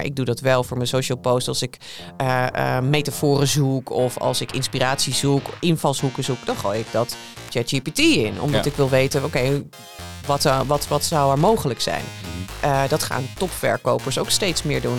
Maar ik doe dat wel voor mijn social post als ik uh, uh, metaforen zoek of als ik inspiratie zoek, invalshoeken zoek, dan gooi ik dat ChatGPT in. Omdat ik wil weten, oké, wat, uh, wat, wat zou er mogelijk zijn? Uh, dat gaan topverkopers ook steeds meer doen.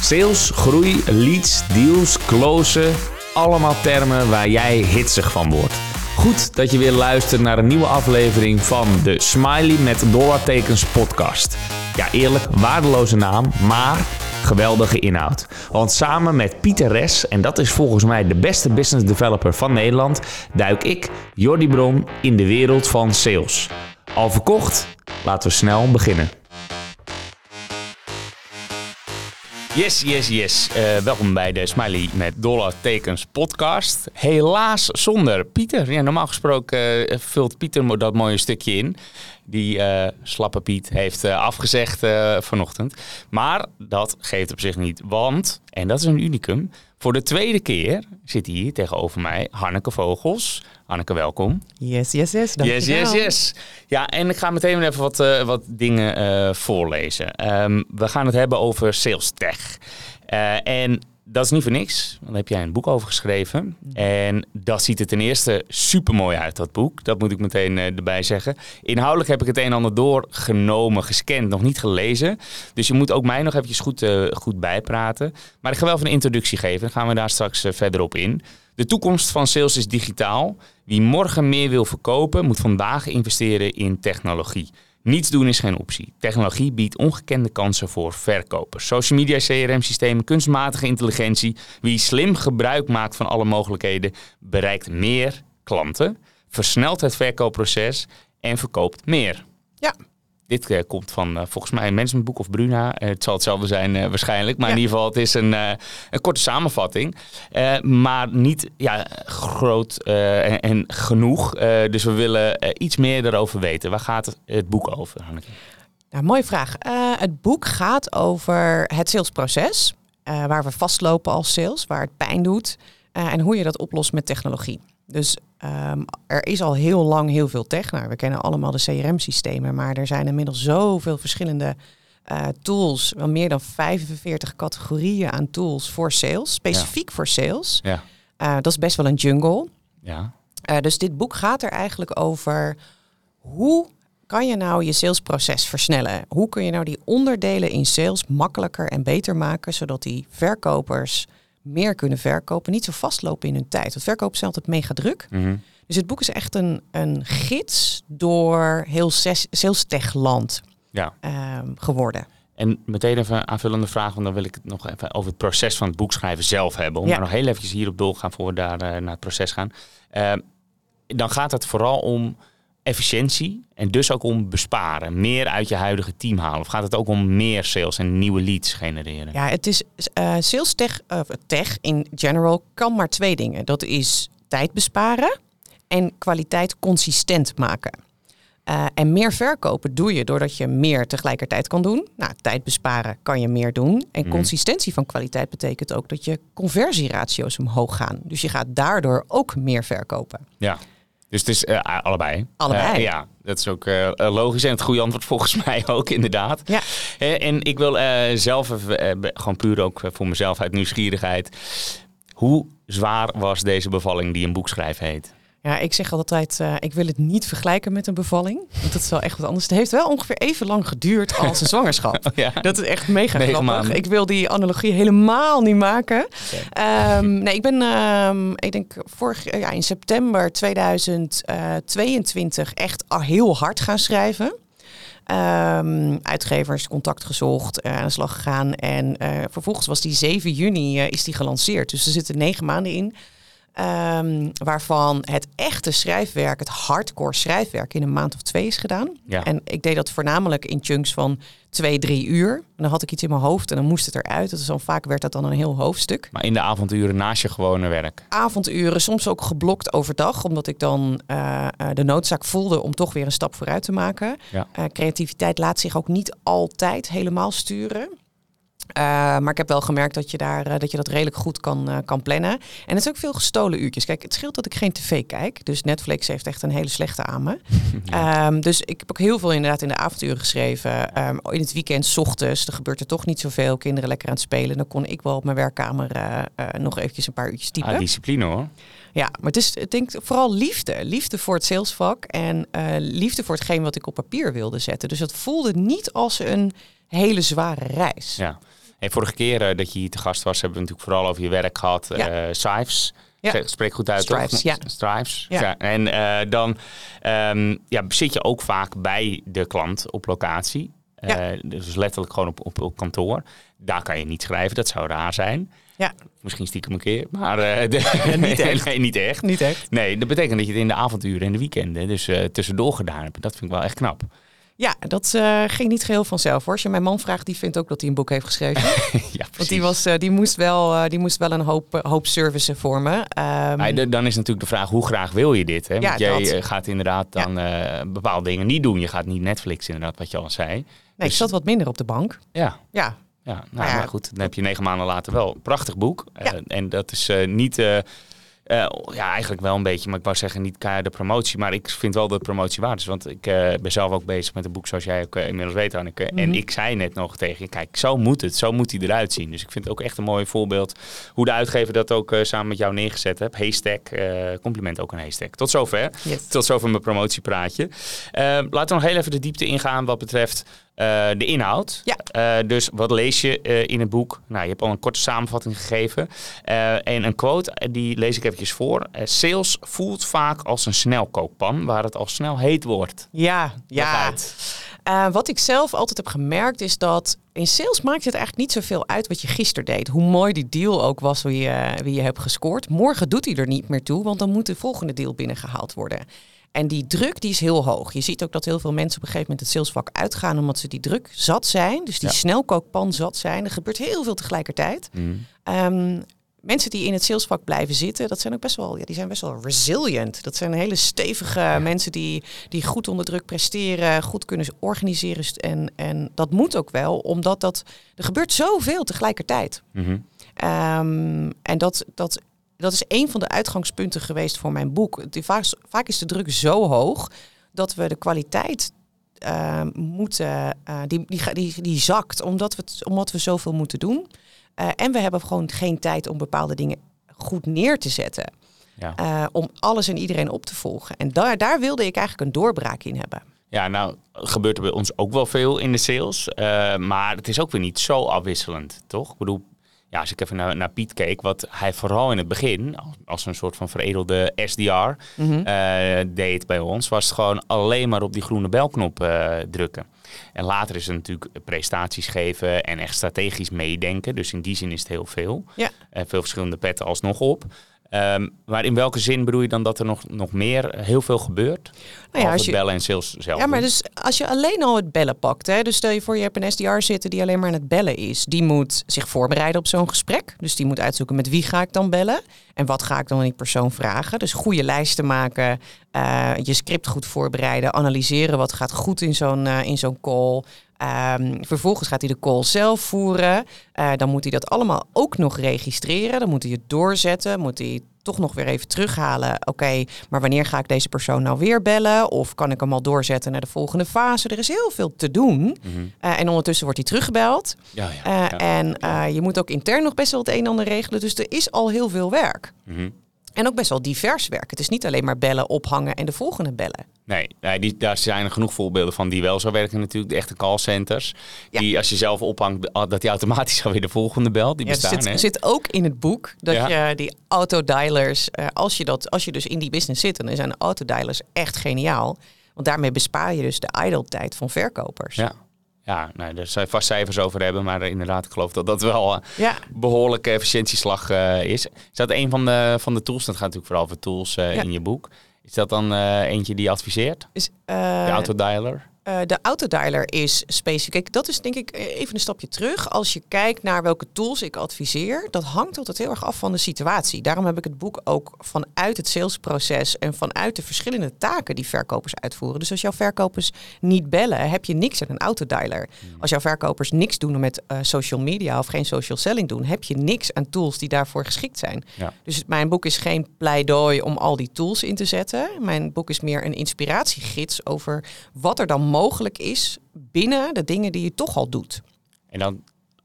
Sales, groei, leads, deals, closen. Allemaal termen waar jij hitsig van wordt. Goed dat je weer luistert naar een nieuwe aflevering van de Smiley met dollartekens podcast. Ja, eerlijk, waardeloze naam, maar geweldige inhoud. Want samen met Pieter Res, en dat is volgens mij de beste business developer van Nederland, duik ik, Jordi Bron, in de wereld van sales. Al verkocht? Laten we snel beginnen. Yes, yes, yes. Uh, welkom bij de Smiley met dollar tekens podcast. Helaas zonder Pieter. Ja, normaal gesproken uh, vult Pieter dat mooie stukje in. Die uh, slappe Piet heeft afgezegd vanochtend. Maar dat geeft op zich niet, want, en dat is een unicum... Voor de tweede keer zit hier tegenover mij Hanneke Vogels. Hanneke, welkom. Yes, yes, yes. Yes, yes, yes. Ja, en ik ga meteen even wat, uh, wat dingen uh, voorlezen. Um, we gaan het hebben over sales tech. Uh, en dat is niet voor niks. Daar heb jij een boek over geschreven. En dat ziet er ten eerste super mooi uit, dat boek. Dat moet ik meteen uh, erbij zeggen. Inhoudelijk heb ik het een en ander doorgenomen, gescand, nog niet gelezen. Dus je moet ook mij nog eventjes goed, uh, goed bijpraten. Maar ik ga wel even een introductie geven. Dan gaan we daar straks uh, verder op in. De toekomst van sales is digitaal. Wie morgen meer wil verkopen, moet vandaag investeren in technologie. Niets doen is geen optie. Technologie biedt ongekende kansen voor verkopers. Social media, CRM-systemen, kunstmatige intelligentie. Wie slim gebruik maakt van alle mogelijkheden, bereikt meer klanten, versnelt het verkoopproces en verkoopt meer. Ja. Dit uh, komt van uh, volgens mij een managementboek of Bruna. Uh, het zal hetzelfde zijn waarschijnlijk. Maar ja. in ieder geval, het is een, een korte samenvatting. maar niet ja, groot en, en, genoeg. dus we willen iets meer daarover weten. Waar gaat het, het boek over, Hanneke? Nou, mooie vraag. het boek gaat over het salesproces. waar we vastlopen als sales, waar het pijn doet. en hoe je dat oplost met technologie. Dus um, er is al heel lang heel veel tech. Nou, we kennen allemaal de CRM-systemen, maar er zijn inmiddels zoveel verschillende uh, tools. Wel meer dan 45 categorieën aan tools voor sales, specifiek ja. voor sales. Ja. Uh, dat is best wel een jungle. Ja. Uh, dus dit boek gaat er eigenlijk over hoe kan je nou je salesproces versnellen? Hoe kun je nou die onderdelen in sales makkelijker en beter maken, zodat die verkopers meer kunnen verkopen, niet zo vastlopen in hun tijd. Want verkopen is altijd mega druk. Mm -hmm. Dus het boek is echt een, een gids door heel sales tech land ja. um, geworden. En meteen even een aanvullende vraag, want dan wil ik het nog even over het proces van het boekschrijven zelf hebben. Om Ja. nog heel eventjes hierop doorgaan voor we daar uh, naar het proces gaan. Uh, dan gaat het vooral om efficiëntie en dus ook om besparen. Meer uit je huidige team halen. Of gaat het ook om meer sales en nieuwe leads genereren? Ja, het is uh, sales tech, uh, tech in general kan maar twee dingen. Dat is tijd besparen en kwaliteit consistent maken. Uh, en meer verkopen doe je doordat je meer tegelijkertijd kan doen. Nou, tijd besparen kan je meer doen. En Mhm. consistentie van kwaliteit betekent ook dat je conversieratio's omhoog gaan. Dus je gaat daardoor ook meer verkopen. Ja. Dus het is uh, allebei. Allebei. Uh, ja, dat is ook uh, logisch en het goede antwoord volgens mij ook inderdaad. Ja. en ik wil zelf gewoon puur ook voor mezelf uit nieuwsgierigheid. Hoe zwaar was deze bevalling die een boek schrijven heet? Ja, ik zeg altijd, uh, ik wil het niet vergelijken met een bevalling. Want dat is wel echt wat anders. Het heeft wel ongeveer even lang geduurd als een zwangerschap. Oh, ja. Dat is echt mega Negen grappig. maanden. Ik wil die analogie helemaal niet maken. Okay. Um, nee, ik ben, um, ik denk vorig ja, in september 2022 echt heel hard gaan schrijven. Um, uitgevers contact gezocht, uh, aan de slag gegaan. En uh, vervolgens was die 7 juni uh, is die gelanceerd. Dus er zitten negen maanden in. Um, waarvan het echte schrijfwerk, het hardcore schrijfwerk, in een maand of twee is gedaan. Ja. En ik deed dat voornamelijk in chunks van twee, drie uur. En dan had ik iets in mijn hoofd en dan moest het eruit. Dus dan vaak werd dat dan een heel hoofdstuk. Maar in de avonduren naast je gewone werk? Avonduren, soms ook geblokt overdag. Omdat ik dan uh, de noodzaak voelde om toch weer een stap vooruit te maken. Ja. Uh, creativiteit laat zich ook niet altijd helemaal sturen. Uh, maar ik heb wel gemerkt dat je, daar, uh, dat, je dat redelijk goed kan, uh, kan plannen. En het is ook veel gestolen uurtjes. Kijk, het scheelt dat ik geen tv kijk. Dus Netflix heeft echt een hele slechte aan me. Ja. Um, dus ik heb ook heel veel inderdaad in de avonturen geschreven. Um, in het weekend, s ochtends, er gebeurt er toch niet zoveel. Kinderen lekker aan het spelen. Dan kon ik wel op mijn werkkamer nog eventjes een paar uurtjes typen. Ah, discipline hoor. Ja, maar het is ik denk vooral liefde. Liefde voor het salesvak en liefde voor hetgeen wat ik op papier wilde zetten. Dus het voelde niet als een hele zware reis. Ja. Hey, vorige keer uh, dat je hier te gast was, hebben we natuurlijk vooral over je werk gehad. Ja. Uh, Stripes. Ja. Spreek goed uit, Stripes, toch? Ja. Stripes. Ja. En uh, dan um, ja, zit je ook vaak bij de klant op locatie. Dus letterlijk gewoon op, op, op kantoor. Daar kan je niet schrijven, dat zou raar zijn. Ja. Misschien stiekem een keer, maar de, niet, echt. nee, niet echt. Niet echt. Nee, dat betekent dat je het in de avonduren en de weekenden dus tussendoor gedaan hebt. Dat vind ik wel echt knap. Ja, dat uh, ging niet geheel vanzelf hoor. Als je mijn man vraagt, die vindt ook dat hij een boek heeft geschreven. ja, precies. Want die, was, uh, die, moest wel, uh, die moest wel een hoop, hoop servicen voor me. Um, ja, dan is natuurlijk de vraag, hoe graag wil je dit? Hè? Want ja, jij dat. gaat inderdaad dan ja. bepaalde dingen niet doen. Je gaat niet Netflix inderdaad, wat je al zei. Nee, dus... ik zat wat minder op de bank. Ja. Ja. Ja, nou, maar goed, dan heb je negen maanden later wel een prachtig boek. en dat is niet... Uh, ja, eigenlijk wel een beetje, maar ik wou zeggen niet de promotie. Maar ik vind wel dat promotie waard is. Want ik uh, ben zelf ook bezig met een boek zoals jij ook uh, inmiddels weet, Anneke. Mm -hmm. En ik zei net nog tegen je, kijk, zo moet het. Zo moet hij eruit zien. Dus ik vind het ook echt een mooi voorbeeld hoe de uitgever dat ook samen met jou neergezet hebt. Haystack, compliment ook een Haystack. Tot zover. Yes. Tot zover mijn promotiepraatje. laten we nog heel even de diepte ingaan wat betreft uh, de inhoud. Ja. Uh, dus wat lees je uh, in het boek? Nou, je hebt al een korte samenvatting gegeven. en een quote, die lees ik eventjes voor. sales voelt vaak als een snelkookpan waar het al snel heet wordt. Ja, ja. wat ik zelf altijd heb gemerkt is dat in sales maakt het eigenlijk niet zoveel uit wat je gisteren deed. Hoe mooi die deal ook was wie je, wie je hebt gescoord. Morgen doet hij er niet meer toe, want dan moet de volgende deal binnengehaald worden. En die druk die is heel hoog. Je ziet ook dat heel veel mensen op een gegeven moment het salesvak uitgaan omdat ze die druk zat zijn. Dus die ja. snelkookpan zat zijn. Er gebeurt heel veel tegelijkertijd. Mm. Um, mensen die in het salesvak blijven zitten, dat zijn ook best wel, ja, die zijn best wel resilient. Dat zijn hele stevige ja. mensen die, die goed onder druk presteren, goed kunnen organiseren. En, en dat moet ook wel, omdat dat, er gebeurt zoveel tegelijkertijd. Mm -hmm. um, en dat, dat dat is een van de uitgangspunten geweest voor mijn boek. Vaak, vaak, is de druk zo hoog dat we de kwaliteit uh, moeten, uh, die, die, die, die zakt, omdat we, omdat we zoveel moeten doen. Uh, en we hebben gewoon geen tijd om bepaalde dingen goed neer te zetten. Ja. om alles en iedereen op te volgen. En daar, daar wilde ik eigenlijk een doorbraak in hebben. Ja, nou gebeurt er bij ons ook wel veel in de sales. maar het is ook weer niet zo afwisselend, toch? Ik bedoel, ja, als ik even naar, naar Piet keek, wat hij vooral in het begin, als, een soort van veredelde SDR, mm -hmm. uh, deed bij ons, was het gewoon alleen maar op die groene belknop uh, drukken. En later is het natuurlijk prestaties geven en echt strategisch meedenken. Dus in die zin is het heel veel. Ja. Uh, veel verschillende petten alsnog op. Um, maar in welke zin bedoel je dan dat er nog, nog meer heel veel gebeurt? Nou ja, als je, bellen en sales zelf. Ja, maar dus als je alleen al het bellen pakt, hè, dus stel je voor je hebt een SDR zitten die alleen maar aan het bellen is, die moet zich voorbereiden op zo'n gesprek. Dus die moet uitzoeken met wie ga ik dan bellen en wat ga ik dan aan die persoon vragen. Dus goede lijsten maken, uh, je script goed voorbereiden, analyseren wat gaat goed in zo'n uh, in zo'n call. Um, vervolgens gaat hij de call zelf voeren. Uh, dan moet hij dat allemaal ook nog registreren. Dan moet hij het doorzetten. Moet hij toch nog weer even terughalen. Oké, okay, maar wanneer ga ik deze persoon nou weer bellen? Of kan ik hem al doorzetten naar de volgende fase? Er is heel veel te doen. Mm -hmm. uh, en ondertussen wordt hij teruggebeld. Ja, ja, ja, uh, en je moet ook intern nog best wel het een en ander regelen. Dus er is al heel veel werk. Mm -hmm. En ook best wel divers werk. Het is niet alleen maar bellen, ophangen en de volgende bellen. Nee, nee die, daar zijn er genoeg voorbeelden van die wel zo werken natuurlijk. De echte callcenters. Ja. Die als je zelf ophangt, dat die automatisch alweer de volgende belt. Die ja, bestaan, zit, hè? zit ook in het boek dat ja. je die autodialers, uh, als, je dat, als je dus in die business zit, dan zijn autodialers echt geniaal. Want daarmee bespaar je dus de idle tijd van verkopers. Ja. Ja, nou, daar zou je vast cijfers over hebben. Maar inderdaad, ik geloof dat dat wel een ja. behoorlijke efficiëntieslag uh, is. Is dat een van de, van de tools? Dat gaat natuurlijk vooral over tools uh, ja. in je boek. Is dat dan uh, eentje die je adviseert? Is, de autodialer? Uh, de autodialer is specifiek. Dat is denk ik eh, even een stapje terug. Als je kijkt naar welke tools ik adviseer, dat hangt altijd heel erg af van de situatie. Daarom heb ik het boek ook vanuit het salesproces en vanuit de verschillende taken die verkopers uitvoeren. Dus als jouw verkopers niet bellen, heb je niks aan een autodialer. Hmm. Als jouw verkopers niks doen met uh, social media of geen social selling doen, heb je niks aan tools die daarvoor geschikt zijn. Ja. Dus mijn boek is geen pleidooi om al die tools in te zetten. Mijn boek is meer een inspiratiegids over wat er dan mogelijk is binnen de dingen die je toch al doet. En dan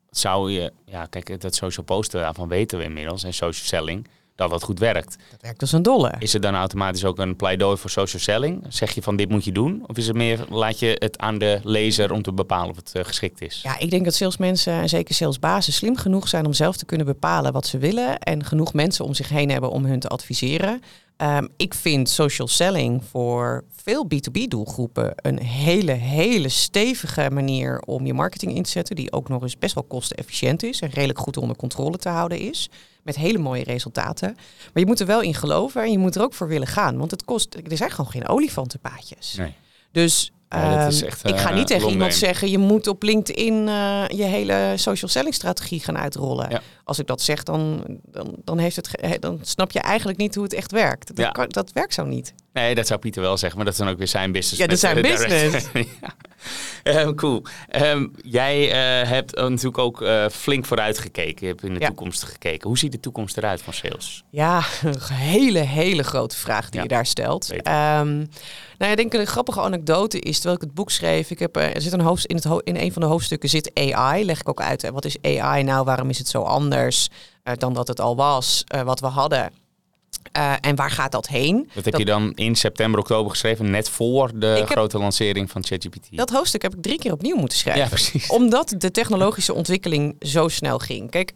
zou je, ja, kijk, dat social posten, daarvan weten we inmiddels, en social selling, dat dat goed werkt. Dat werkt als een dolle. Is er dan automatisch ook een pleidooi voor social selling? Zeg je van dit moet je doen? Of is het meer, laat je het aan de lezer om te bepalen of het uh, geschikt is? Ja, ik denk dat salesmensen en zeker salesbazen slim genoeg zijn om zelf te kunnen bepalen wat ze willen. En genoeg mensen om zich heen hebben om hun te adviseren. Um, ik vind social selling voor veel B2B doelgroepen een hele, hele stevige manier om je marketing in te zetten. Die ook nog eens best wel kostenefficiënt is en redelijk goed onder controle te houden is. Met hele mooie resultaten. Maar je moet er wel in geloven en je moet er ook voor willen gaan. Want het kost, er zijn gewoon geen olifantenpaadjes. Nee. Dus Ehm, ik ga niet eh, tegen iemand zeggen, je moet op LinkedIn uh, je hele social selling strategie gaan uitrollen. Als ik dat zeg, dan, dan, dan, heeft het, dan snap je eigenlijk niet hoe het echt werkt. Dat, kan, dat werkt zo niet. Nee, dat zou Pieter wel zeggen, maar dat is dan ook weer zijn business. Ja, dat is zijn business. ja. cool. Um, jij uh, hebt natuurlijk ook uh, flink vooruit gekeken. Je hebt in de toekomst gekeken. Hoe ziet de toekomst eruit van sales? Ja, een hele, hele grote vraag die je daar stelt. Um, nou, ik denk een grappige anekdote is, terwijl ik het boek schreef, ik heb, er zit een hoofd, in, het in een van de hoofdstukken zit AI, leg ik ook uit. Wat is AI nou? Waarom is het zo anders uh, dan dat het al was, wat we hadden? Uh, en waar gaat dat heen? Dat heb je dan in september, oktober geschreven, net voor de grote lancering van ChatGPT. Dat hoofdstuk heb ik drie keer opnieuw moeten schrijven. Ja, precies. Omdat de technologische ontwikkeling zo snel ging. Kijk,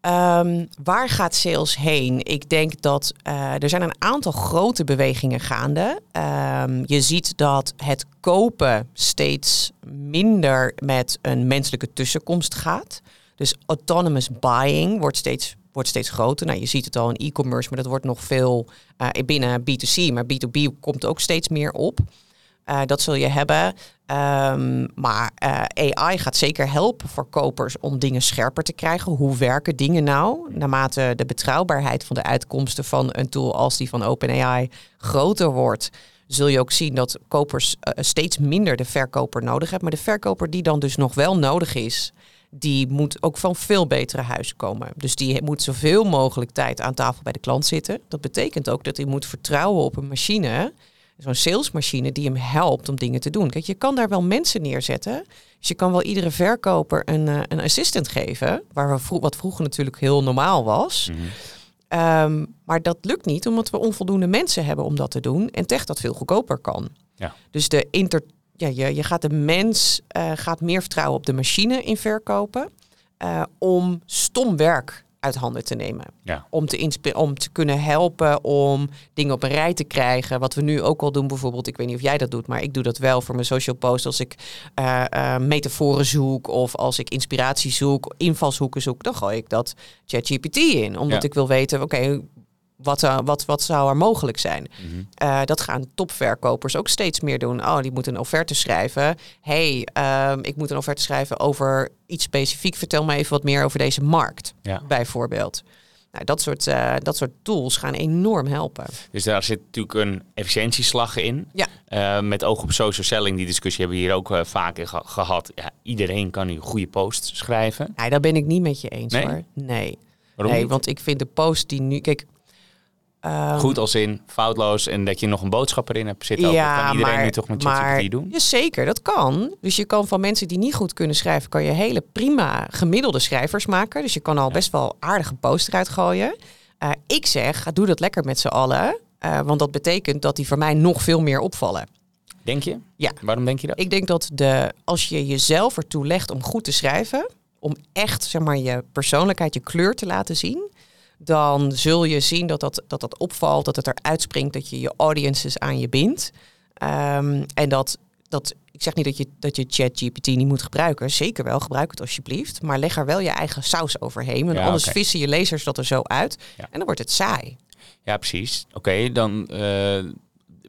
Um, waar gaat sales heen? Ik denk dat uh, er zijn een aantal grote bewegingen gaande. Um, je ziet dat het kopen steeds minder met een menselijke tussenkomst gaat. Dus autonomous buying wordt steeds, wordt steeds groter. Nou, je ziet het al in e-commerce, maar dat wordt nog veel uh, binnen B2C. Maar B2B komt ook steeds meer op. Uh, dat zul je hebben. Um, maar uh, AI gaat zeker helpen voor kopers om dingen scherper te krijgen. Hoe werken dingen nou? Naarmate de betrouwbaarheid van de uitkomsten van een tool als die van OpenAI groter wordt, zul je ook zien dat kopers steeds minder de verkoper nodig hebben. Maar de verkoper die dan dus nog wel nodig is, die moet ook van veel betere huizen komen. Dus die moet zoveel mogelijk tijd aan tafel bij de klant zitten. Dat betekent ook dat hij moet vertrouwen op een machine zo'n salesmachine die hem helpt om dingen te doen. Kijk, je kan daar wel mensen neerzetten. Dus je kan wel iedere verkoper een, uh, een assistant geven, waar we vro wat vroeger natuurlijk heel normaal was. Mhm. Ehm, maar dat lukt niet omdat we onvoldoende mensen hebben om dat te doen en tech dat veel goedkoper kan. Ja. Dus de inter, ja, je, je gaat de mens uh, gaat meer vertrouwen op de machine in verkopen uh, om stom werk uit handen te nemen. Ja. Om, te om te kunnen helpen om dingen op een rij te krijgen. Wat we nu ook al doen, bijvoorbeeld. Ik weet niet of jij dat doet, maar ik doe dat wel voor mijn social post. Als ik uh, uh, metaforen zoek of als ik inspiratie zoek, invalshoeken zoek, dan gooi ik dat ChatGPT in. Omdat ik wil weten, oké, wat, uh, wat, wat zou er mogelijk zijn? Mm -hmm. uh, dat gaan topverkopers ook steeds meer doen. Oh, die moeten een offerte schrijven. hey, um, ik moet een offerte schrijven over iets specifiek. Vertel me even wat meer over deze markt, ja. bijvoorbeeld. Nou, dat, soort, uh, dat soort tools gaan enorm helpen. Dus daar zit natuurlijk een efficiëntieslag in. Ja. met oog op social selling, die discussie hebben we hier ook ge gehad. Ja, iedereen kan nu een goede post schrijven. Nee, daar ben ik niet met je eens nee? hoor. Nee. Waarom nee, want ik vind de post die nu... Kijk, Um, Goed als in foutloos en dat je nog een boodschap erin hebt zitten. Ja, kan iedereen maar, nu toch met ChatGPT doen? Ja, zeker, dat kan. Dus je kan van mensen die niet goed kunnen schrijven, kan je hele prima gemiddelde schrijvers maken. Dus je kan al best wel aardige post eruit gooien. Uh, ik zeg, doe dat lekker met z'n allen. Uh, want dat betekent dat die voor mij nog veel meer opvallen. Denk je? Ja. Waarom denk je dat? Ik denk dat de, als je jezelf ertoe legt om goed te schrijven, om echt zeg maar, je persoonlijkheid, je kleur te laten zien, dan zul je zien dat dat, dat, dat opvalt, dat het eruit springt, dat je je audiences aan je bindt. Um, en dat, dat, ik zeg niet dat je, dat je ChatGPT niet moet gebruiken. Zeker wel, gebruik het alsjeblieft. Maar leg er wel je eigen saus overheen. Want ja, anders okay. vissen je lezers dat er zo uit. Ja. En dan wordt het saai. Ja, precies. Oké, okay, dan uh,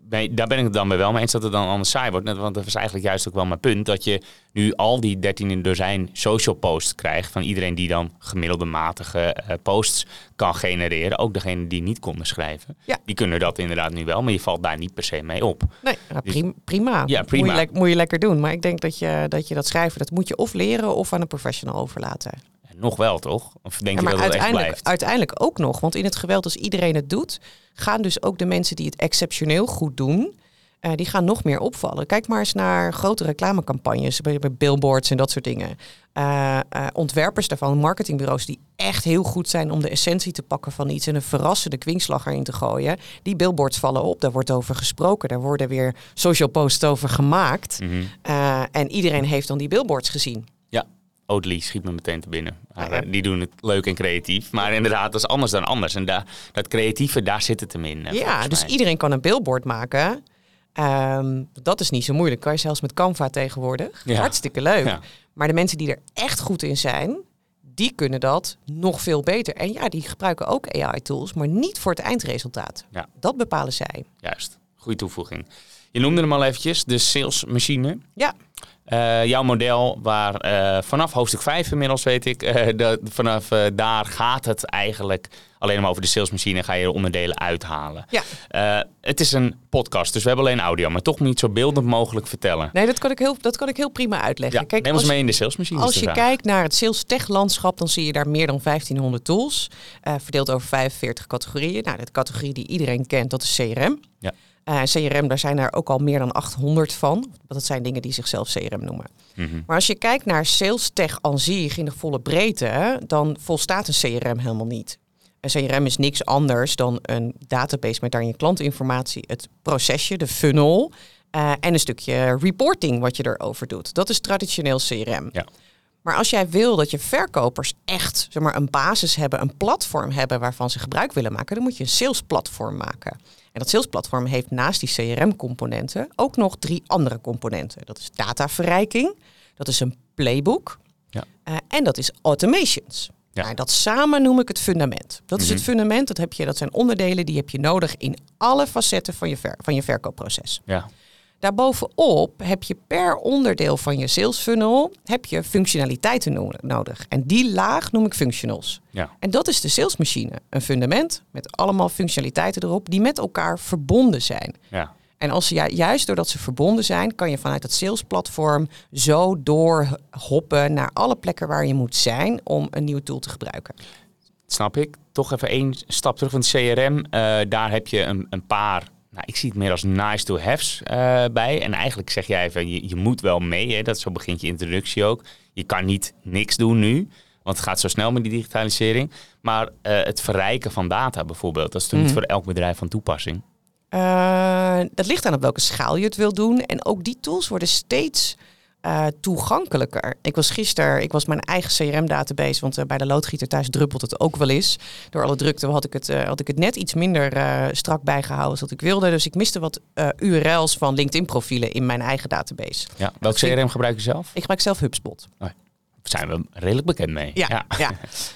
ben, daar ben ik het dan bij wel mee eens dat het dan anders saai wordt. Net- Want dat was eigenlijk juist ook wel mijn punt. Dat je nu al die 13 in dozijn social posts krijgt. Van iedereen die dan gemiddelde matige eh, posts kan genereren. Ook degene die niet konden schrijven. Ja. Die kunnen dat inderdaad nu wel. Maar je valt daar niet per se mee op. Nee, ja, Dus- prim- prima. Ja, prima. Moet je, lek- moet je lekker doen. Maar ik denk dat je, dat je dat schrijven, dat moet je of leren of aan een professional overlaten. Nog wel, toch? Of denk Ja, je dat het echt blijft? uiteindelijk ook nog. Want in het geweld, als iedereen het doet, gaan dus ook de mensen die het exceptioneel goed doen, eh, die gaan nog meer opvallen. Kijk maar eens naar grote reclamecampagnes, bij, bij billboards en dat soort dingen. Eh, eh, ontwerpers daarvan, marketingbureaus die echt heel goed zijn om de essentie te pakken van iets en een verrassende kwinkslag erin te gooien. Die billboards vallen op, daar wordt over gesproken, daar worden weer social posts over gemaakt. Mhm. En iedereen heeft dan die billboards gezien. Ja, Oatly schiet me meteen te binnen. Maar, Ah, ja. eh, Die doen het leuk en creatief. Maar inderdaad, dat is anders dan anders. En daar, dat creatieve, daar zit het hem in. eh, Ja, dus mij. iedereen kan een billboard maken. Ehm, dat is niet zo moeilijk. Kan je zelfs met Canva tegenwoordig. Ja. Hartstikke leuk. Ja. Maar de mensen die er echt goed in zijn, die kunnen dat nog veel beter. En ja, die gebruiken ook AI-tools, maar niet voor het eindresultaat. Ja. Dat bepalen zij. Juist, goede toevoeging. Je noemde hem al eventjes, de salesmachine. Ja, Eh, jouw model waar eh, vanaf hoofdstuk 5 inmiddels weet ik, eh, vanaf daar gaat het eigenlijk alleen maar over de salesmachine. Ga je de onderdelen uithalen. ja. Het is een podcast, dus we hebben alleen audio, maar toch niet zo beeldend mogelijk vertellen. Nee, dat kan ik heel, dat kan ik heel prima uitleggen. Ja, Kijk, neem ons als, mee in de salesmachine. als je kijkt naar het sales tech landschap, dan zie je daar meer dan 1500 tools. verdeeld over 45 categorieën. Nou, de categorie die iedereen kent, dat is CRM. Ja. Eh, CRM, daar zijn er ook al meer dan 800 van. Dat zijn dingen die zichzelf CRM noemen. Mhm. Maar als je kijkt naar sales tech aan zich in de volle breedte, dan volstaat een CRM helemaal niet. Een CRM is niks anders dan een database met daarin je klantinformatie, het procesje, de funnel eh, en een stukje reporting wat je erover doet. Dat is traditioneel CRM. Ja. Maar als jij wil dat je verkopers echt zeg maar, een basis hebben, een platform hebben waarvan ze gebruik willen maken, dan moet je een salesplatform maken. En dat salesplatform heeft naast die CRM-componenten ook nog drie andere componenten. Dat is dataverrijking, dat is een playbook Ja. eh, en dat is automations. Ja. Nou, dat samen noem ik het fundament. Dat is Mhm. het fundament, dat, heb je, dat zijn onderdelen die heb je nodig in alle facetten van je, ver, van je verkoopproces. Ja, Daarbovenop heb je per onderdeel van je sales funnel heb je functionaliteiten no- nodig. En die laag noem ik functionals. ja, En dat is de salesmachine. Een fundament met allemaal functionaliteiten erop die met elkaar verbonden zijn. ja. En als ze ju- juist doordat ze verbonden zijn, kan je vanuit het salesplatform zo doorhoppen naar alle plekken waar je moet zijn om een nieuwe tool te gebruiken. Snap ik. Toch even één stap terug van het CRM. Eh, daar heb je een, een paar, nou, ik zie het meer als nice to have's eh, bij. En eigenlijk zeg jij even, je, je moet wel mee. Hè? Dat zo begint je introductie ook. Je kan niet niks doen nu. Want het gaat zo snel met die digitalisering. Maar eh, het verrijken van data bijvoorbeeld, dat is toch niet Mhm. voor elk bedrijf van toepassing? Eh, dat ligt aan op welke schaal je het wil doen. En ook die tools worden steeds eh, toegankelijker. Ik was gisteren, ik was mijn eigen CRM-database, want eh, bij de loodgieter thuis druppelt het ook wel eens. Door alle drukte had ik het, eh, had ik het net iets minder strak bijgehouden als dat ik wilde. Dus ik miste wat URL's van LinkedIn-profielen in mijn eigen database. Ja. Welk vind- CRM gebruik je zelf? Ik gebruik zelf HubSpot. Daar zijn we redelijk bekend mee. Ja, ja.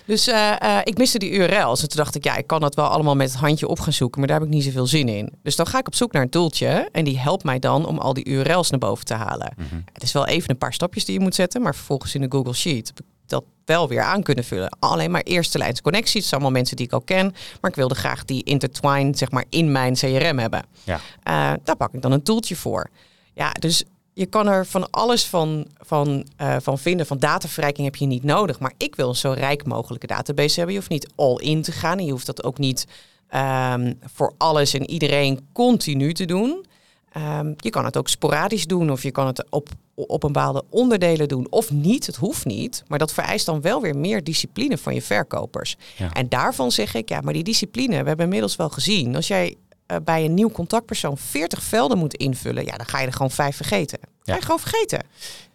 dus eh, eh, ik miste die URL's. En toen dacht ik, ja, ik kan dat wel allemaal met het handje op gaan zoeken, maar daar heb ik niet zoveel zin in. Dus dan ga ik op zoek naar een tooltje en die helpt mij dan om al die URL's naar boven te halen. Mhm. Het is wel even een paar stapjes die je moet zetten, maar vervolgens in de Google Sheet heb ik dat wel weer aan kunnen vullen. Alleen maar eerste lijns connecties, het zijn allemaal mensen die ik al ken, maar ik wilde graag die intertwined zeg maar in mijn CRM hebben. Ja. Eh, daar pak ik dan een tooltje voor. Ja, dus je kan er van alles van, van, eh, van vinden. Van dataverrijking heb je niet nodig. Maar ik wil een zo rijk mogelijke database hebben. Je hoeft niet all in te gaan. En je hoeft dat ook niet ehm, voor alles en iedereen continu te doen. Ehm, je kan het ook sporadisch doen. Of je kan het op, op een bepaalde onderdelen doen. Of niet. Het hoeft niet. Maar dat vereist dan wel weer meer discipline van je verkopers. Ja. En daarvan zeg ik, ja, maar die discipline, we hebben inmiddels wel gezien. Als jij eh, bij een nieuw contactpersoon 40 velden moet invullen, ja, dan ga je er gewoon vijf vergeten. Ga je gewoon vergeten.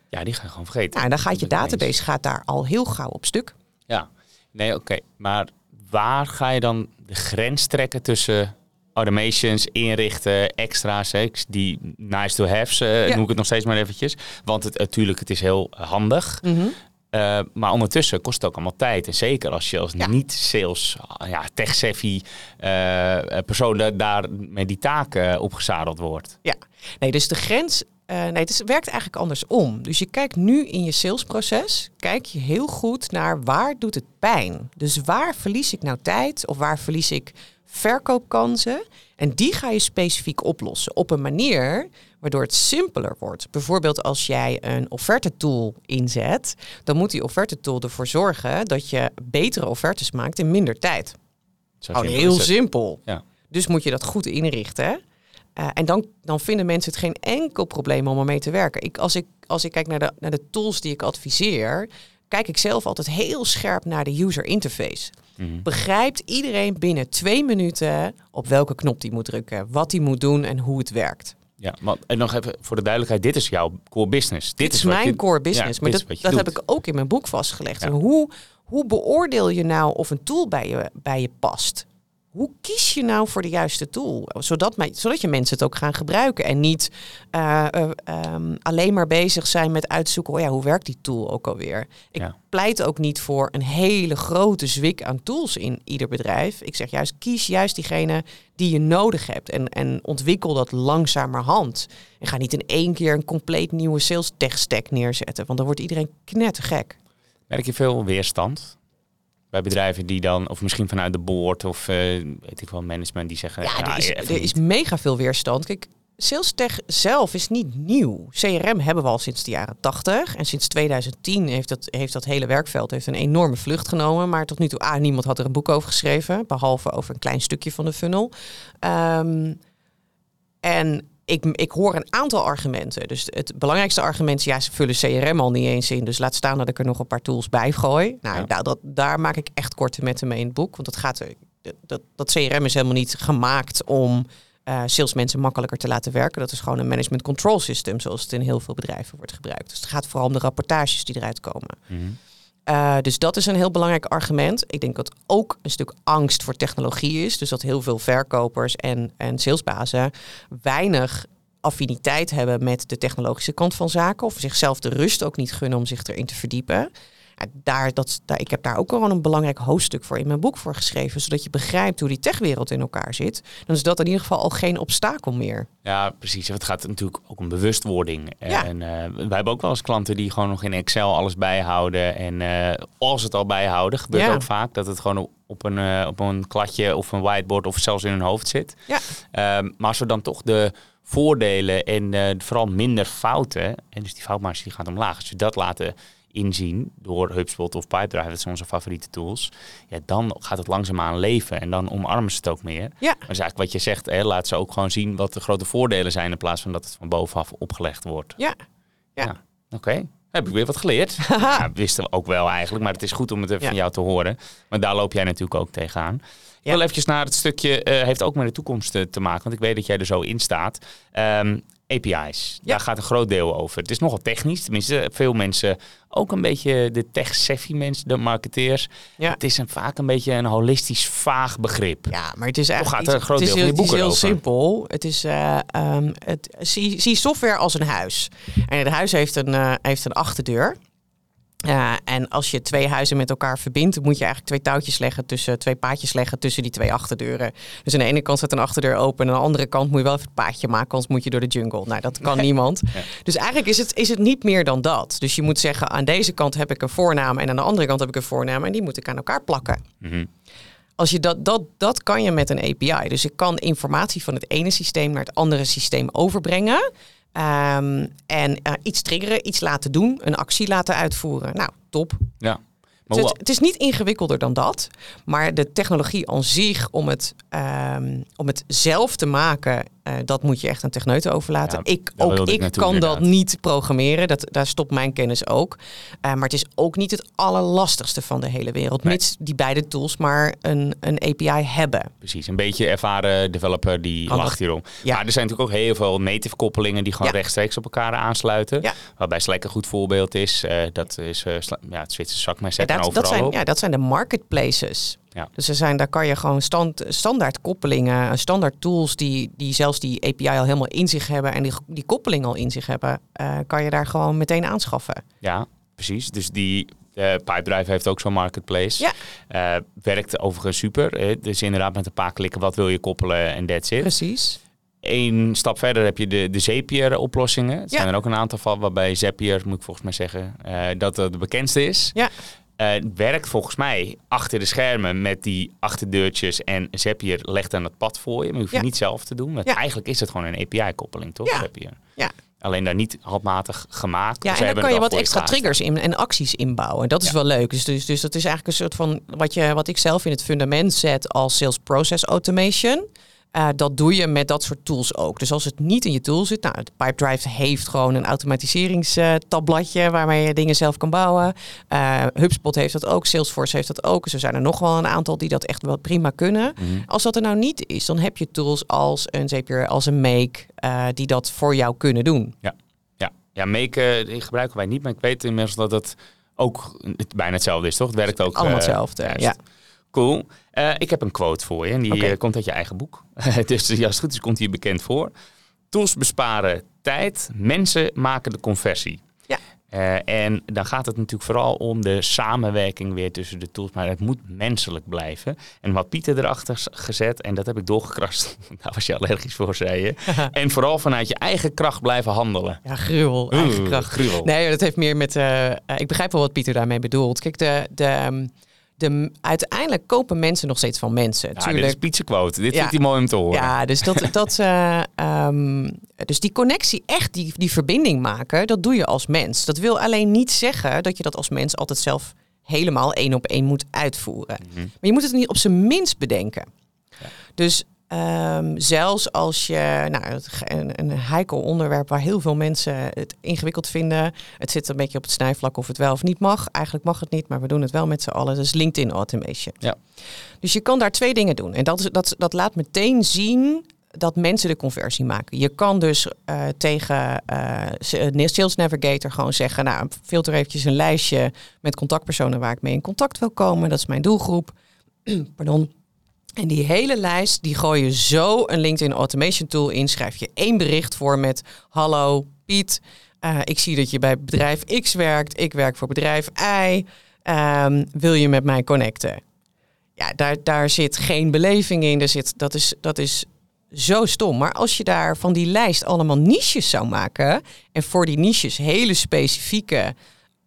Ja, die ga je gewoon vergeten. Nou, en dan gaat je eens. database gaat daar al heel gauw op stuk. Ja, nee, oké. Maar waar ga je dan de grens trekken tussen automations, inrichten, extra's, hè? Ik- die nice to have's, eh, Ja. noem ik het nog steeds maar eventjes. Want het, natuurlijk, het is heel handig. Uh, maar ondertussen kost het ook allemaal tijd. En zeker als je als Ja. niet-sales, ja, tech-savvy eh, persoon daar met die taken opgezadeld wordt. Ja, nee, dus de grens. eh, nee, het is- werkt eigenlijk andersom. Dus je kijkt nu in je salesproces, kijk je heel goed naar waar doet het pijn. Dus waar verlies ik nou tijd of waar verlies ik verkoopkansen? En die ga je specifiek oplossen op een manier waardoor het simpeler wordt. Bijvoorbeeld als jij een offerte tool inzet, dan moet die offerte tool ervoor zorgen dat je betere offertes maakt in minder tijd. Heel simpel. Ja. Dus moet je dat goed inrichten. Eh, en dan, dan vinden mensen het geen enkel probleem om ermee te werken. Ik, als, ik, als ik kijk naar de, naar de tools die ik adviseer, kijk ik zelf altijd heel scherp naar de user interface. Mhm. Begrijpt iedereen binnen twee minuten op welke knop die moet drukken, wat die moet doen en hoe het werkt. Ja, want, en nog even voor de duidelijkheid, dit is jouw core business. Dit, Dit is mijn je- core business. Ja, maar dat, heb ik ook in mijn boek vastgelegd. Ja. En hoe, hoe beoordeel je nou of een tool bij je, bij je past? Hoe kies je nou voor de juiste tool? Zodat, zodat je mensen het ook gaan gebruiken. En niet eh, eh, ehm, alleen maar bezig zijn met uitzoeken... Oh ja, hoe werkt die tool ook alweer? Ik Ja. pleit ook niet voor een hele grote zwik aan tools in ieder bedrijf. Ik zeg juist, kies juist diegene die je nodig hebt. En, en ontwikkel dat langzamerhand. En ga niet in één keer een compleet nieuwe sales tech stack neerzetten. Want dan wordt iedereen knettergek. Merk je veel weerstand bij bedrijven die dan, of misschien vanuit de board of eh, weet ik wel, management die zeggen, Ja, ja, er is, even er is mega veel weerstand. Kijk, sales tech zelf is niet nieuw. CRM hebben we al sinds de jaren 80. En sinds 2010 heeft dat, heeft dat hele werkveld heeft een enorme vlucht genomen. Maar tot nu toe, ah, niemand had er een boek over geschreven. Behalve over een klein stukje van de funnel. Ehm, en ik, ik hoor een aantal argumenten. Dus het belangrijkste argument is, ja, ze vullen CRM al niet eens in. Dus laat staan dat ik er nog een paar tools bij gooi. Nou, Ja. daar, dat, daar maak ik echt korte metten mee in het boek. Want dat, gaat, dat, dat, dat CRM is helemaal niet gemaakt om eh salesmensen makkelijker te laten werken. Dat is gewoon een management control system, zoals het in heel veel bedrijven wordt gebruikt. Dus het gaat vooral om de rapportages die eruit komen. Mhm. Uh, dus dat is een heel belangrijk argument. Ik denk dat ook een stuk angst voor technologie is. Dus dat heel veel verkopers en, en salesbazen weinig affiniteit hebben met de technologische kant van zaken. Of zichzelf de rust ook niet gunnen om zich erin te verdiepen. Daar, dat, daar, ik heb daar ook gewoon een belangrijk hoofdstuk voor in mijn boek voor geschreven. Zodat je begrijpt hoe die techwereld in elkaar zit. Dan is dat in ieder geval al geen obstakel meer. Ja, precies. Het gaat natuurlijk ook om bewustwording. Ja. En eh, wij hebben ook wel eens klanten die gewoon nog in Excel alles bijhouden. En eh, als het al bijhouden, gebeurt Ja. ook vaak dat het gewoon op een, eh, op een kladje of een whiteboard of zelfs in hun hoofd zit. Ja. Ehm, maar als we dan toch de voordelen en eh, vooral minder fouten, en dus die foutmarge die gaat omlaag, als we dat laten inzien door HubSpot of Pipedrive, dat zijn onze favoriete tools, ja, dan gaat het langzaamaan leven en dan omarmen ze het ook meer. Ja, Maar dat is eigenlijk wat je zegt, hè, laat ze ook gewoon zien wat de grote voordelen zijn in plaats van dat het van bovenaf opgelegd wordt. ja. Ja. Oké, heb ik weer wat geleerd. ja, wisten we ook wel eigenlijk, maar het is goed om het even Ja. van jou te horen. Maar daar loop jij natuurlijk ook tegenaan. Ja. wil eventjes naar het stukje, eh, heeft ook met de toekomst eh, te maken, want ik weet dat jij er zo in staat. Ehm, API's, Ja. daar gaat een groot deel over. Het is nogal technisch, tenminste veel mensen, ook een beetje de tech-savvy mensen, de marketeers. Ja. Het is een, vaak een beetje een holistisch vaag begrip. Ja, maar het is eigenlijk gaat er een groot het is deel van heel, je het is heel over? simpel. Het is eh, ehm, het, zie, zie software als een huis. En het huis heeft een, eh, heeft een achterdeur. Ja, en als je twee huizen met elkaar verbindt, moet je eigenlijk twee touwtjes leggen tussen twee paadjes leggen tussen die twee achterdeuren. Dus aan de ene kant staat een achterdeur open en aan de andere kant moet je wel even het paadje maken, anders moet je door de jungle. Nou, dat kan niemand. Ja. Dus eigenlijk is het, is het niet meer dan dat. Dus je moet zeggen, aan deze kant heb ik een voornaam en aan de andere kant heb ik een voornaam en die moet ik aan elkaar plakken. Mhm. Als je dat, dat, dat kan je met een API. Dus ik kan informatie van het ene systeem naar het andere systeem overbrengen. Ehm, en eh, iets triggeren, iets laten doen, een actie laten uitvoeren. Nou, top. Ja. Maar Dus het is niet ingewikkelder dan dat. Maar de technologie aan zich om het, ehm, om het zelf te maken, eh, dat moet je echt aan techneuten overlaten. Ja, ik, ook ik kan dat niet programmeren. Dat, daar stopt mijn kennis ook. Eh, maar het is ook niet het allerlastigste van de hele wereld. Nee. Mits die beide tools maar een, een API hebben. Precies, een beetje ervaren developer die lacht hierom. Ja. Maar er zijn natuurlijk ook heel veel native koppelingen die gewoon Ja. rechtstreeks op elkaar aansluiten. Ja. Waarbij Slack een goed voorbeeld is. Eh, dat is ja, het Zwitserse zakmes Ja, dat, zijn, ja, dat zijn de marketplaces. Ja. Dus er zijn, daar kan je gewoon stand, standaard koppelingen, standaard tools die, die zelfs die API al helemaal in zich hebben en die, die koppeling al in zich hebben, eh, kan je daar gewoon meteen aanschaffen. Ja. precies. Dus die uh, Pipedrive heeft ook zo'n marketplace. Ja. Uh, werkt overigens super. Dus inderdaad met een paar klikken, wat wil je koppelen en that's it. Precies. Eén stap verder heb je de, de Zapier-oplossingen. Er Ja. zijn er ook een aantal van waarbij Zapier, moet ik volgens mij zeggen, eh, dat dat de bekendste is. Ja. Het werkt volgens mij achter de schermen met die achterdeurtjes en Zapier legt dan het pad voor je. Maar je hoeft Ja. het niet zelf te doen. Want Ja. eigenlijk is het gewoon een API-koppeling, toch? Ja. Zapier. Ja. Alleen daar niet handmatig gemaakt. Ja, en dan kan je wat extra triggers in en acties inbouwen. Dat is Ja. wel leuk. Dus, dus, dus dat is eigenlijk een soort van wat, je, wat ik zelf in het fundament zet als sales process automation. Eh, dat doe je met dat soort tools ook. Dus als het niet in je tool zit, nou, Pipedrive heeft gewoon een automatiseringstabladje waarmee je dingen zelf kan bouwen. Eh, HubSpot heeft dat ook, Salesforce heeft dat ook. Dus er zijn er nog wel een aantal die dat echt wel prima kunnen. Mhm. Als dat er nou niet is, dan heb je tools als een Zapier, als een Make, eh, die dat voor jou kunnen doen. Ja, ja Make eh, die gebruiken wij niet, maar ik weet inmiddels dat het ook het bijna hetzelfde is, toch? Het werkt ook. Allemaal hetzelfde, ja. Cool. Eh, ik heb een quote voor je en die eh, komt uit je eigen boek. dus ja, als het goed is, komt hier bekend voor. Tools besparen tijd, mensen maken de conversie. Ja. Eh, en dan gaat het natuurlijk vooral om de samenwerking weer tussen de tools. Maar het moet menselijk blijven. En wat Pieter erachter gezet, en dat heb ik doorgekrast. Daar was je allergisch voor, zei je. en vooral vanuit je eigen kracht blijven handelen. Ja, gruwel, eigen kracht. gruwel. Nee, dat heeft meer met. ik begrijp wel wat Pieter daarmee bedoelt. Kijk, de, de, ehm, de, uiteindelijk kopen mensen nog steeds van mensen. Ja, dit is Tuurlijk. Pietse quote. Dit Ja. vindt hij mooi om te horen. Ja, dus dat, dat eh, ehm, dus die connectie, echt die, die verbinding maken, dat doe je als mens. Dat wil alleen niet zeggen dat je dat als mens altijd zelf helemaal één op één moet uitvoeren. Mhm. Maar je moet het niet op zijn minst bedenken. Dus ehm, zelfs als je, nou, een, een heikel onderwerp waar heel veel mensen het ingewikkeld vinden. Het zit een beetje op het snijvlak of het wel of niet mag. Eigenlijk mag het niet, maar we doen het wel met z'n allen. Is LinkedIn automation. Ja. Dus je kan daar twee dingen doen. En dat, is, dat, dat laat meteen zien dat mensen de conversie maken. Je kan dus eh, tegen eh Sales Navigator gewoon zeggen... nou, filter eventjes een lijstje met contactpersonen waar ik mee in contact wil komen. Dat is mijn doelgroep. Pardon. En die hele lijst, die gooi je zo een LinkedIn Automation Tool in. Schrijf je één bericht voor met... Hallo Piet, eh, ik zie dat je bij bedrijf X werkt. Ik werk voor bedrijf Y. Ehm, wil je met mij connecten? Ja, daar, daar zit geen beleving in. Er zit, dat, is, dat is zo stom. Maar als je daar van die lijst allemaal niches zou maken... en voor die niches hele specifieke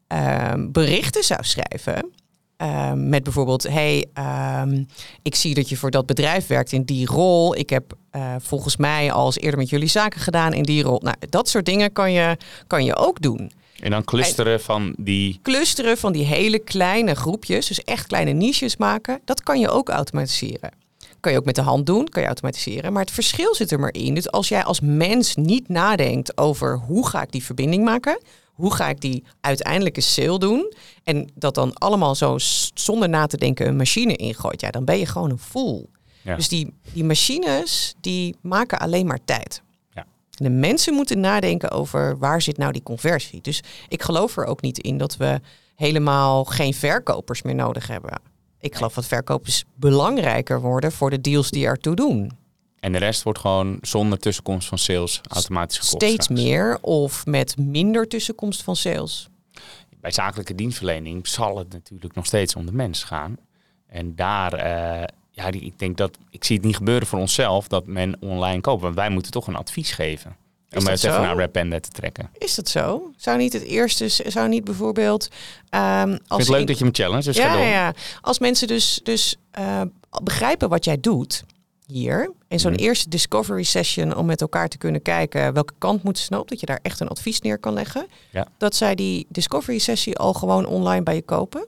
ehm, berichten zou schrijven... Ehm, met bijvoorbeeld, hey, ehm, ik zie dat je voor dat bedrijf werkt in die rol. Ik heb eh, volgens mij al eens eerder met jullie zaken gedaan in die rol. Nou, dat soort dingen kan je, kan je ook doen. En dan clusteren van die... Clusteren van die hele kleine groepjes, dus echt kleine niches maken, dat kan je ook automatiseren. Kan je ook met de hand doen, kan je automatiseren. Maar het verschil zit er maar in. Dus als jij als mens niet nadenkt over hoe ga ik die verbinding maken, hoe ga ik die uiteindelijke sale doen, en dat dan allemaal zo zonder na te denken een machine ingooit, ja, dan ben je gewoon een fool. Ja. Dus die, die machines, die maken alleen maar tijd. Ja. En de mensen moeten nadenken over waar zit nou die conversie. Dus ik geloof er ook niet in dat we helemaal geen verkopers meer nodig hebben. Ik geloof dat verkopers belangrijker worden voor de deals die ertoe doen. En de rest wordt gewoon zonder tussenkomst van sales automatisch gekocht. Steeds straks. meer of met minder tussenkomst van sales. Bij zakelijke dienstverlening zal het natuurlijk nog steeds om de mens gaan. En daar, eh, ja, ik denk dat, ik zie het niet gebeuren voor onszelf dat men online koopt. Want wij moeten toch een advies geven. Is om het even naar Rapenda te trekken. Ik Is dat zo? Zou niet het eerste, zou niet bijvoorbeeld... vind als het leuk dat je me challenge, dus ja, ja, ja. Als mensen dus, dus eh, begrijpen wat jij doet hier. En zo'n Mhm. eerste discovery session om met elkaar te kunnen kijken welke kant moeten ze nou op. Dat je daar echt een advies neer kan leggen. Ja. Dat zij die discovery sessie al gewoon online bij je kopen.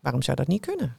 Waarom zou dat niet kunnen?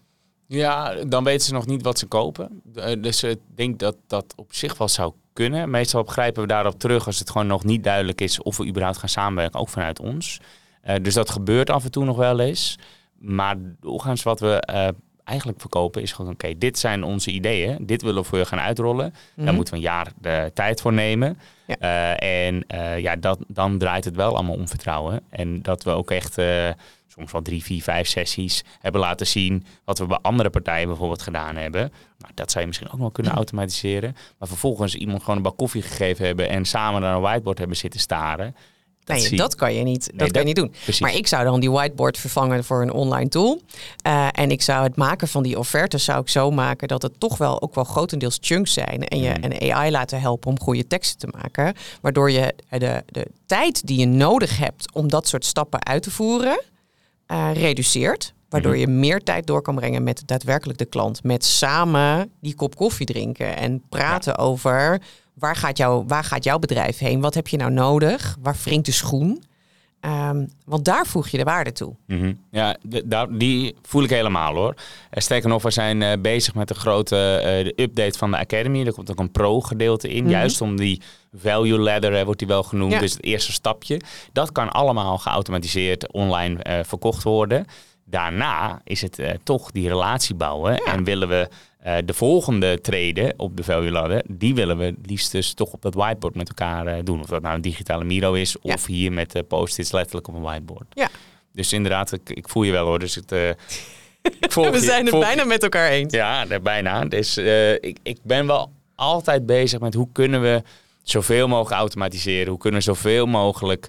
Ja, dan weten ze nog niet wat ze kopen. Eh, Dus ik denk dat dat op zich wel zou kunnen. Meestal grijpen we daarop terug als het gewoon nog niet duidelijk is of we überhaupt gaan samenwerken, ook vanuit ons. Eh, dus dat gebeurt af en toe nog wel eens. Maar doorgaans wat we eh, eigenlijk verkopen is gewoon, oké, dit zijn onze ideeën. Dit willen we voor je gaan uitrollen. Daar Mhm. moeten we een jaar de tijd voor nemen. Ja. Eh, en eh, ja, dat, dan draait het wel allemaal om vertrouwen. En dat we ook echt eh, soms wel drie, vier, vijf sessies hebben laten zien. Wat we bij andere partijen bijvoorbeeld gedaan hebben. Nou, dat zou je misschien ook wel kunnen automatiseren. Maar vervolgens iemand gewoon een bak koffie gegeven hebben en samen naar een whiteboard hebben zitten staren. Dat, nee, zie- dat kan je niet, dat kan je niet doen. precies. Maar ik zou dan die whiteboard vervangen voor een online tool. Eh, en ik zou het maken van die offertes zou ik zo maken dat het toch wel ook wel grotendeels chunks zijn. En je Mhm. een AI laten helpen om goede teksten te maken. Waardoor je de, de tijd die je nodig hebt om dat soort stappen uit te voeren, eh, reduceert. Waardoor Mhm. je meer tijd door kan brengen met daadwerkelijk de klant. Met samen die kop koffie drinken en praten over waar gaat, jouw, waar gaat jouw bedrijf heen? Wat heb je nou nodig? Waar wringt de schoen? Ehm, want daar voeg je de waarde toe. Mhm. Ja, daar- die voel ik helemaal hoor. Eh, sterker nog, we zijn eh, bezig met de grote eh, de update van de Academy. Er komt ook een pro-gedeelte in, Mhm. juist om die value ladder, eh, wordt die wel genoemd. Ja. Dus het eerste stapje. Dat kan allemaal geautomatiseerd online verkocht worden. Daarna is het toch die relatie bouwen. Ja. En willen we eh, de volgende treden op de value ladder, die willen we liefst dus toch op dat whiteboard met elkaar eh, doen. Of dat nou een digitale Miro is, Ja. of hier met de post-its letterlijk op een whiteboard. Ja. Dus inderdaad, ik, ik voel je wel hoor. Dus het, We je- zijn het bijna met elkaar eens. Ja, daar bijna. Dus ik, ik ben wel altijd bezig met hoe kunnen we zoveel mogelijk automatiseren. Hoe kunnen we zoveel mogelijk,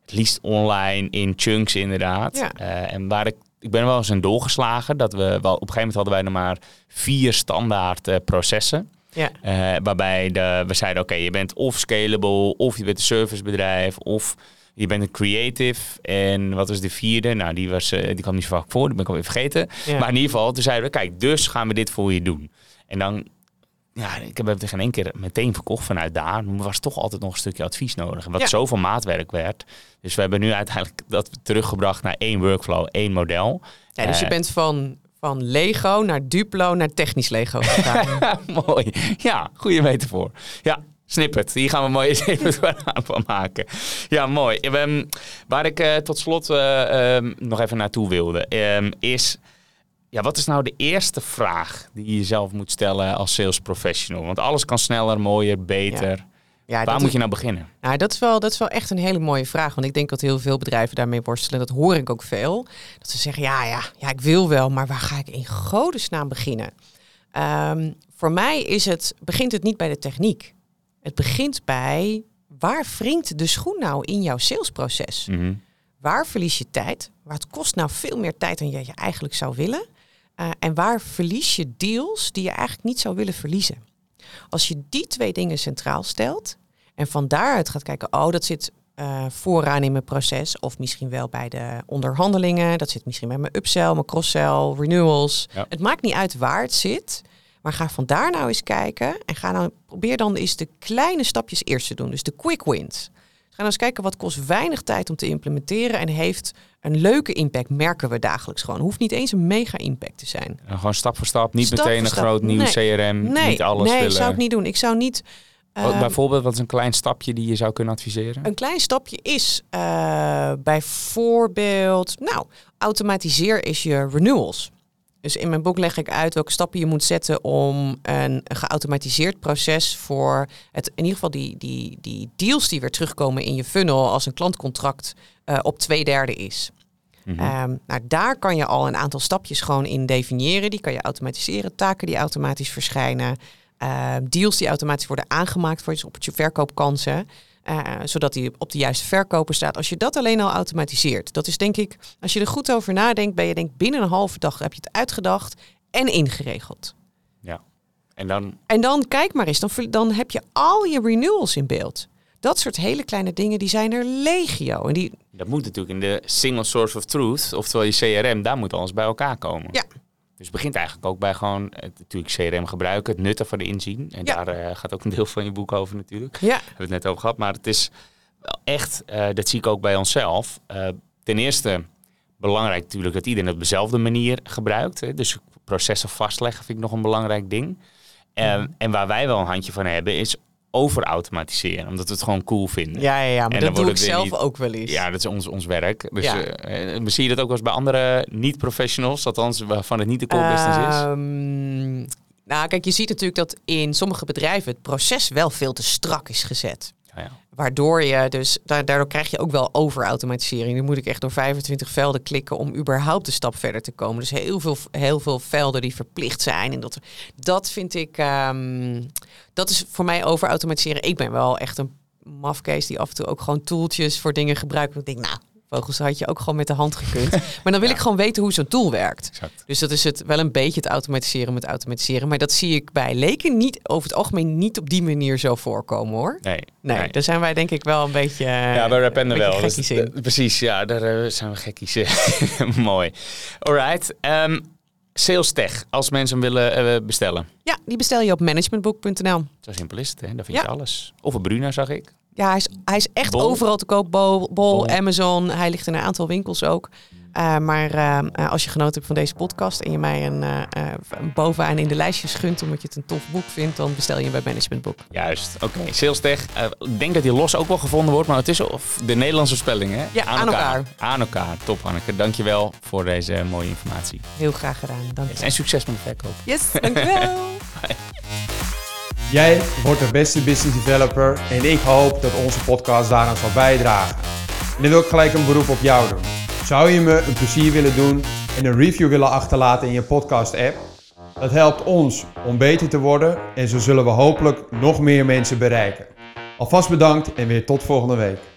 het liefst online, in chunks inderdaad. Ja. En waar ik, ik ben wel eens in doorgeslagen. Dat we wel, op een gegeven moment hadden wij nog maar vier standaard eh, processen. Ja. Eh, waarbij de, we zeiden, oké, je bent of scalable, of je bent een servicebedrijf, of je bent een creative. En wat was de vierde? Nou, die, was, eh, die kwam niet zo vaak voor, die ben ik alweer vergeten. Ja. Maar in ieder geval, toen zeiden we, kijk, dus gaan we dit voor je doen. En dan, ja, ik heb het geen één keer meteen verkocht vanuit daar. Er was toch altijd nog een stukje advies nodig. Wat Ja. zoveel maatwerk werd. Dus we hebben nu uiteindelijk dat teruggebracht naar één workflow, één model. Ja, dus je Eh, bent van, van Lego naar Duplo naar technisch Lego gegaan. mooi. Ja, goede metafoor. Ja, snippet. Hier gaan we mooi eens even van maken. Ja, mooi. Ehm, waar ik eh, tot slot eh, ehm, nog even naartoe wilde, ehm, is... Ja, wat is nou de eerste vraag die je jezelf moet stellen als sales professional? Want alles kan sneller, mooier, beter. Ja, Waar moet is- je nou beginnen? Nou, dat is, wel, dat is wel echt een hele mooie vraag. Want ik denk dat heel veel bedrijven daarmee worstelen. Dat hoor ik ook veel. Dat ze zeggen, ja, ja, ja ik wil wel, maar waar ga ik in godesnaam beginnen? Ehm, voor mij is het, begint het niet bij de techniek. Het begint bij, waar wringt de schoen nou in jouw salesproces? Mhm. Waar verlies je tijd? Waar het kost nou veel meer tijd dan je je eigenlijk zou willen? Eh, en waar verlies je deals die je eigenlijk niet zou willen verliezen? Als je die twee dingen centraal stelt en van daaruit gaat kijken, oh, dat zit eh, vooraan in mijn proces, of misschien wel bij de onderhandelingen, dat zit misschien bij mijn upsell, mijn cross-sell, renewals. Ja. Het maakt niet uit waar het zit, maar ga van daar nou eens kijken en ga nou, probeer dan eens de kleine stapjes eerst te doen, dus de quick wins. Ga nou eens kijken wat kost weinig tijd om te implementeren en heeft een leuke impact, merken we dagelijks gewoon. Hoeft niet eens een mega impact te zijn. En gewoon stap voor stap. Niet Stap meteen een stap. groot nieuw Nee. CRM. Nee, niet alles nee, willen. zou ik niet doen. Ik zou niet. Wat, ehm, bijvoorbeeld, wat is een klein stapje die je zou kunnen adviseren? een klein stapje is eh, bijvoorbeeld, nou, automatiseer is je renewals. Dus in mijn boek leg ik uit welke stappen je moet zetten om een, een geautomatiseerd proces voor het, in ieder geval die, die, die deals die weer terugkomen in je funnel als een klantcontract eh, op twee derde is. Mhm. Ehm, nou, daar kan je al een aantal stapjes gewoon in definiëren. Die kan je automatiseren, taken die automatisch verschijnen, ehm, deals die automatisch worden aangemaakt voor je op je verkoopkansen. Eh, zodat die op de juiste verkoper staat. Als je dat alleen al automatiseert, dat is denk ik, als je er goed over nadenkt, ben je denk binnen een halve dag heb je het uitgedacht en ingeregeld. En dan En dan kijk maar eens, dan, dan heb je al je renewals in beeld. Dat soort hele kleine dingen, die zijn er legio. En die, Dat moet natuurlijk in de single source of truth, oftewel je CRM, daar moet alles bij elkaar komen. Ja. Dus het begint eigenlijk ook bij gewoon het, natuurlijk CRM gebruiken, het nut ervan inzien. En Ja. daar eh, gaat ook een deel van je boek over natuurlijk. ja, hebben we het net over gehad. Maar het is wel echt, eh, dat zie ik ook bij onszelf. Eh, ten eerste belangrijk natuurlijk dat iedereen het op dezelfde manier gebruikt. Hè. Dus processen vastleggen vind ik nog een belangrijk ding. Mhm. En waar wij wel een handje van hebben is overautomatiseren. Omdat we het gewoon cool vinden. ja, ja, ja maar dat doe ik zelf niet- ook wel eens. Ja, dat is ons, ons werk. Dus Ja. eh, eh, zie je dat ook wel eens bij andere niet-professionals, althans waarvan het niet de core business is? Ehm, nou, kijk, je ziet natuurlijk dat in sommige bedrijven het proces wel veel te strak is gezet. Ja, ja. Waardoor je dus, da- daardoor krijg je ook wel overautomatisering. Nu moet ik echt door 25 velden klikken om überhaupt de stap verder te komen. Dus heel veel, heel veel velden die verplicht zijn. En dat, dat vind ik, ehm, dat is voor mij overautomatiseren. Ik ben wel echt een, mafkees die af en toe ook gewoon toeltjes voor dingen gebruikt. Ik denk, nou, vogels had je ook gewoon met de hand gekund. Maar dan wil ik gewoon weten hoe zo'n tool werkt. Exact. Dus dat is het wel een beetje het automatiseren met automatiseren. Maar dat zie ik bij leken niet over het algemeen niet op die manier zo voorkomen hoor. Nee. Nee, daar zijn wij denk ik wel een beetje. Ja, rappen er wel. Is- dat- precies, ja, daar eh, zijn we gekkies. in. Mooi. Alright. ehm sales tech, als mensen hem willen eh, bestellen. Ja, die bestel je op managementboek.nl. Zo simpel is het, hè? Daar vind je Ja. alles. Of een Bruna, zag ik. Ja, hij is, hij is echt Bol. overal te koop. Bol. Amazon. Hij ligt in een aantal winkels ook. Uh, maar uh, uh, als je genoten hebt van deze podcast en je mij een, uh, bovenaan in de lijstjes gunt omdat je het een tof boek vindt, dan bestel je hem bij Management Book. Juist, oké. Okay. Sales Tech. Ik denk dat die los ook wel gevonden wordt, maar het is of de Nederlandse spelling, hè? Ja, aan, aan elkaar. elkaar. Aan elkaar. Top, Hanneke. Dankjewel voor deze mooie informatie. Heel graag gedaan. Dank je. En succes met de verkoop. Yes, dankjewel. Jij wordt de beste business developer en ik hoop dat onze podcast daaraan zal bijdragen. En dan wil ik gelijk een beroep op jou doen. Zou je me een plezier willen doen en een review willen achterlaten in je podcast-app? Dat helpt ons om beter te worden en zo zullen we hopelijk nog meer mensen bereiken. Alvast bedankt en weer tot volgende week.